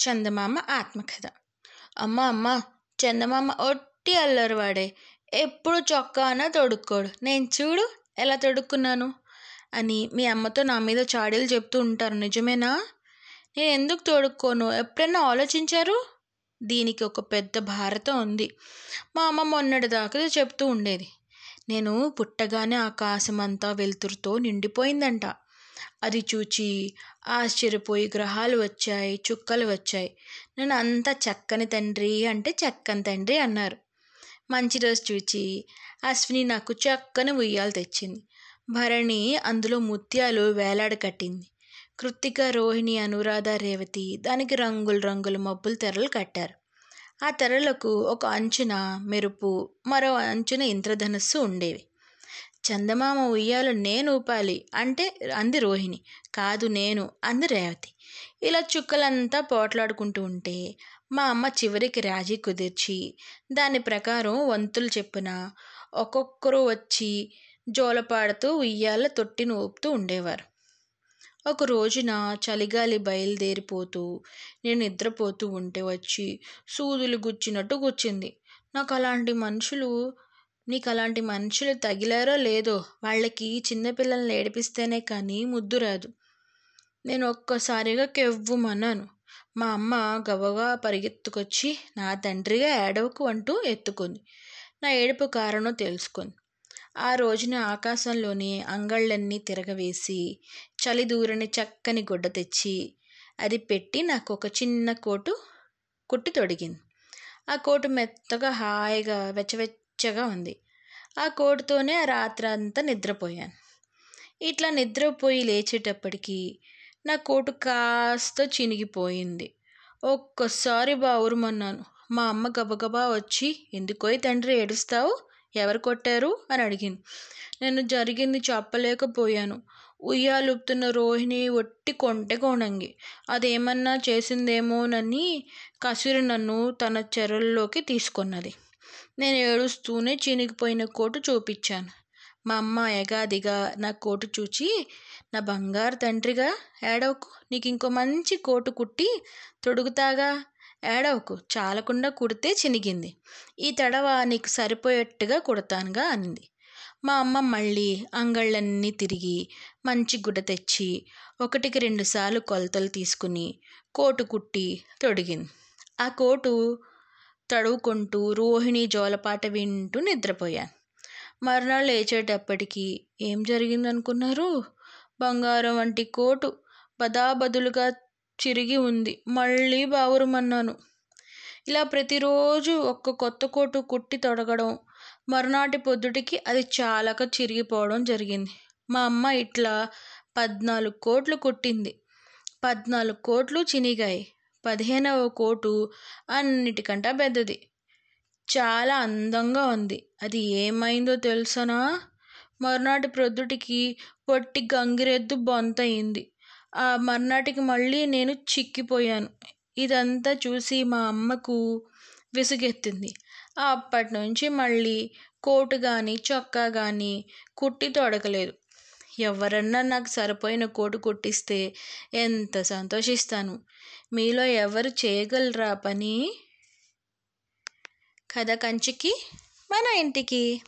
చందమామ ఆత్మకథ. అమ్మ అమ్మ చందమామ ఒట్టి అల్లరివాడే. ఎప్పుడు చొక్కాన తొడుక్కోడు. నేను చూడు ఎలా తొడుక్కున్నాను అని మీ అమ్మతో నా మీద చాడీలు చెప్తూ ఉంటారు. నిజమేనా? నేను ఎందుకు తొడుక్కోను? ఎప్పుడైనా ఆలోచించారు? దీనికి ఒక పెద్ద భారతం ఉంది. మా అమ్మ మొన్నటిదాకా చెప్తూ ఉండేది. నేను పుట్టగానే ఆకాశమంతా వెలుతురుతో నిండిపోయిందంట. అది చూచి ఆశ్చర్యపోయి గ్రహాలు వచ్చాయి చుక్కలు వచ్చాయి. నేను అంత చక్కని తండ్రి అంటే చక్కని తండ్రి అన్నారు. మంచి రోజు చూచి అశ్విని నాకు చక్కని ఉయ్యాలు తెచ్చింది. భరణి అందులో ముత్యాలు వేలాడ కట్టింది. కృత్తిక రోహిణి అనురాధ రేవతి దానికి రంగులు రంగుల మబ్బులు తెరలు కట్టారు. ఆ తెరలకు ఒక అంచున మెరుపు మరో అంచున ఇంద్రధనస్సు ఉండేవి. చందమామ ఉయ్యాలు నేను ఊపాలి అంటే అంది రోహిణి. కాదు నేను అంది రేవతి. ఇలా చుక్కలంతా పోట్లాడుకుంటూ ఉంటే మా అమ్మ చివరికి రాజీ కుదిర్చి దాని ప్రకారం వంతులు చెప్పున ఒక్కొక్కరు వచ్చి జోలపాడుతూ ఉయ్యాల తొట్టిని ఊపుతూ ఉండేవారు. ఒక రోజున చలిగాలి బయలుదేరిపోతూ నేను నిద్రపోతూ ఉంటే వచ్చి సూదులు గుచ్చినట్టు గుచ్చింది నాకు అలాంటి మనుషులు నీకు అలాంటి మనుషులు తగిలారో లేదో వాళ్ళకి చిన్నపిల్లల్ని ఏడిపిస్తేనే కానీ ముద్దు రాదు. నేను ఒక్కసారిగా కెవ్వుమన్నాను. మా అమ్మ గబగబా పరిగెత్తుకొచ్చి నా తండ్రిగా ఏడవకు అంటూ ఎత్తుకుంది. నా ఏడుపు కారణం తెలుసుకుంది. ఆ రోజున ఆకాశంలోని అంగళ్ళన్నీ తిరగవేసి చలి దూరని చక్కని గుడ్డ తెచ్చి అది పెట్టి నాకు ఒక చిన్న కోటు కుట్టి తొడిగింది. ఆ కోటు మెత్తగా హాయిగా వెచ్చగా ఉంది. ఆ కోటుతోనే ఆ రాత్రి అంతా నిద్రపోయాను. ఇట్లా నిద్రపోయి లేచేటప్పటికి నా కోటు కాస్త చినిగిపోయింది. ఒక్కసారి బావురమన్నాను మా అమ్మ గబగబా వచ్చి ఎందుకోయ్ తండ్రి ఏడుస్తావు? ఎవరు కొట్టారు? అని అడిగింది. నేను జరిగింది చెప్పలేకపోయాను. ఉయ్యాలుపుతున్న రోహిణి ఒట్టి కొంటె కోణంగి అదేమన్నా చేసిందేమోనని కసిరి నన్ను తన చెరల్లోకి తీసుకున్నది. నేను ఏడుస్తూనే చినిగిపోయిన కోటు చూపించాను. మా అమ్మ ఎగాదిగా నా కోటు చూచి నా బంగారు తండ్రిగా ఏడవకు నీకు ఇంకో మంచి కోటు కుట్టి తొడుగుతాగా ఏడవకు చాలకుండా కుడితే చినిగింది. ఈ తడవ నీకు సరిపోయేట్టుగా కుడతానుగా అనింది. మా అమ్మ మళ్ళీ అంగళ్ళన్నీ తిరిగి మంచి గుడ్డ తెచ్చి ఒకటికి రెండుసార్లు కొలతలు తీసుకుని కోటు కుట్టి తొడిగింది. ఆ కోటు తడువుకుంటూ రోహిణి జోలపాట వింటూ నిద్రపోయాను మర్నాడు లేచేటప్పటికి ఏం జరిగిందనుకున్నారు? బంగారం వంటి కోటు బదాబదులుగా చిరిగి ఉంది. మళ్ళీ బావురమన్నాను. ఇలా ప్రతిరోజు ఒక్క కొత్త కోటు కుట్టి తొడగడం మరునాటి పొద్దుటికి అది చాలక చిరిగిపోవడం జరిగింది. మా అమ్మ ఇట్లా పద్నాలుగు కోట్లు కుట్టింది. పద్నాలుగు కోట్లు చినిగాయి. పదిహేనవ కోటు అన్నిటికంటే పెద్దది. చాలా అందంగా ఉంది. అది ఏమైందో తెలుసనా? మరునాటి ప్రొద్దుటికి పొట్టి గంగిరెద్దు బొంతయింది. ఆ మర్నాటికి మళ్ళీ నేను చిక్కిపోయాను. ఇదంతా చూసి మా అమ్మకు విసుగెత్తింది. అప్పటి నుంచి మళ్ళీ కోటు కానీ చొక్కా కానీ కుట్టి తొడకలేదు. ఎవరన్నా నాకు సరిపోయిన కోటు కుట్టిస్తే ఎంత సంతోషిస్తాను. మీలో ఎవరు చేయగలరా పని? కథ కంచికి మన ఇంటికి.